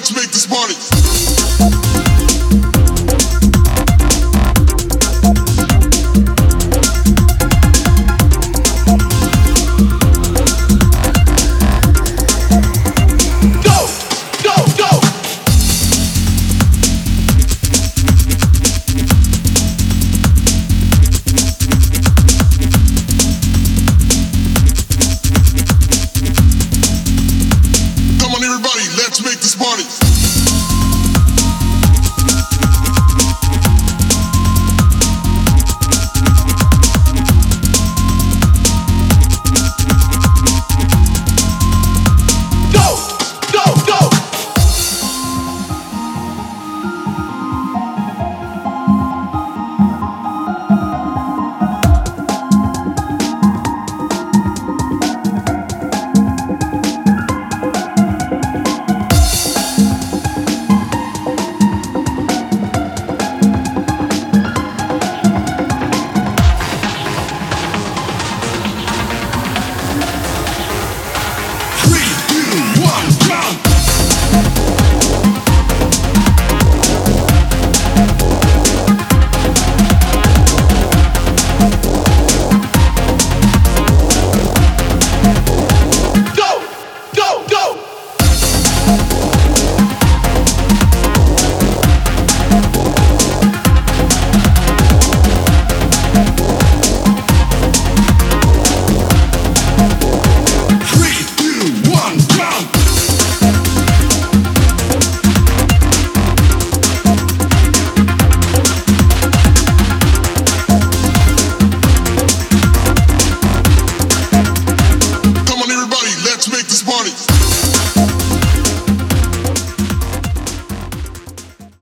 Let's make this money. This money.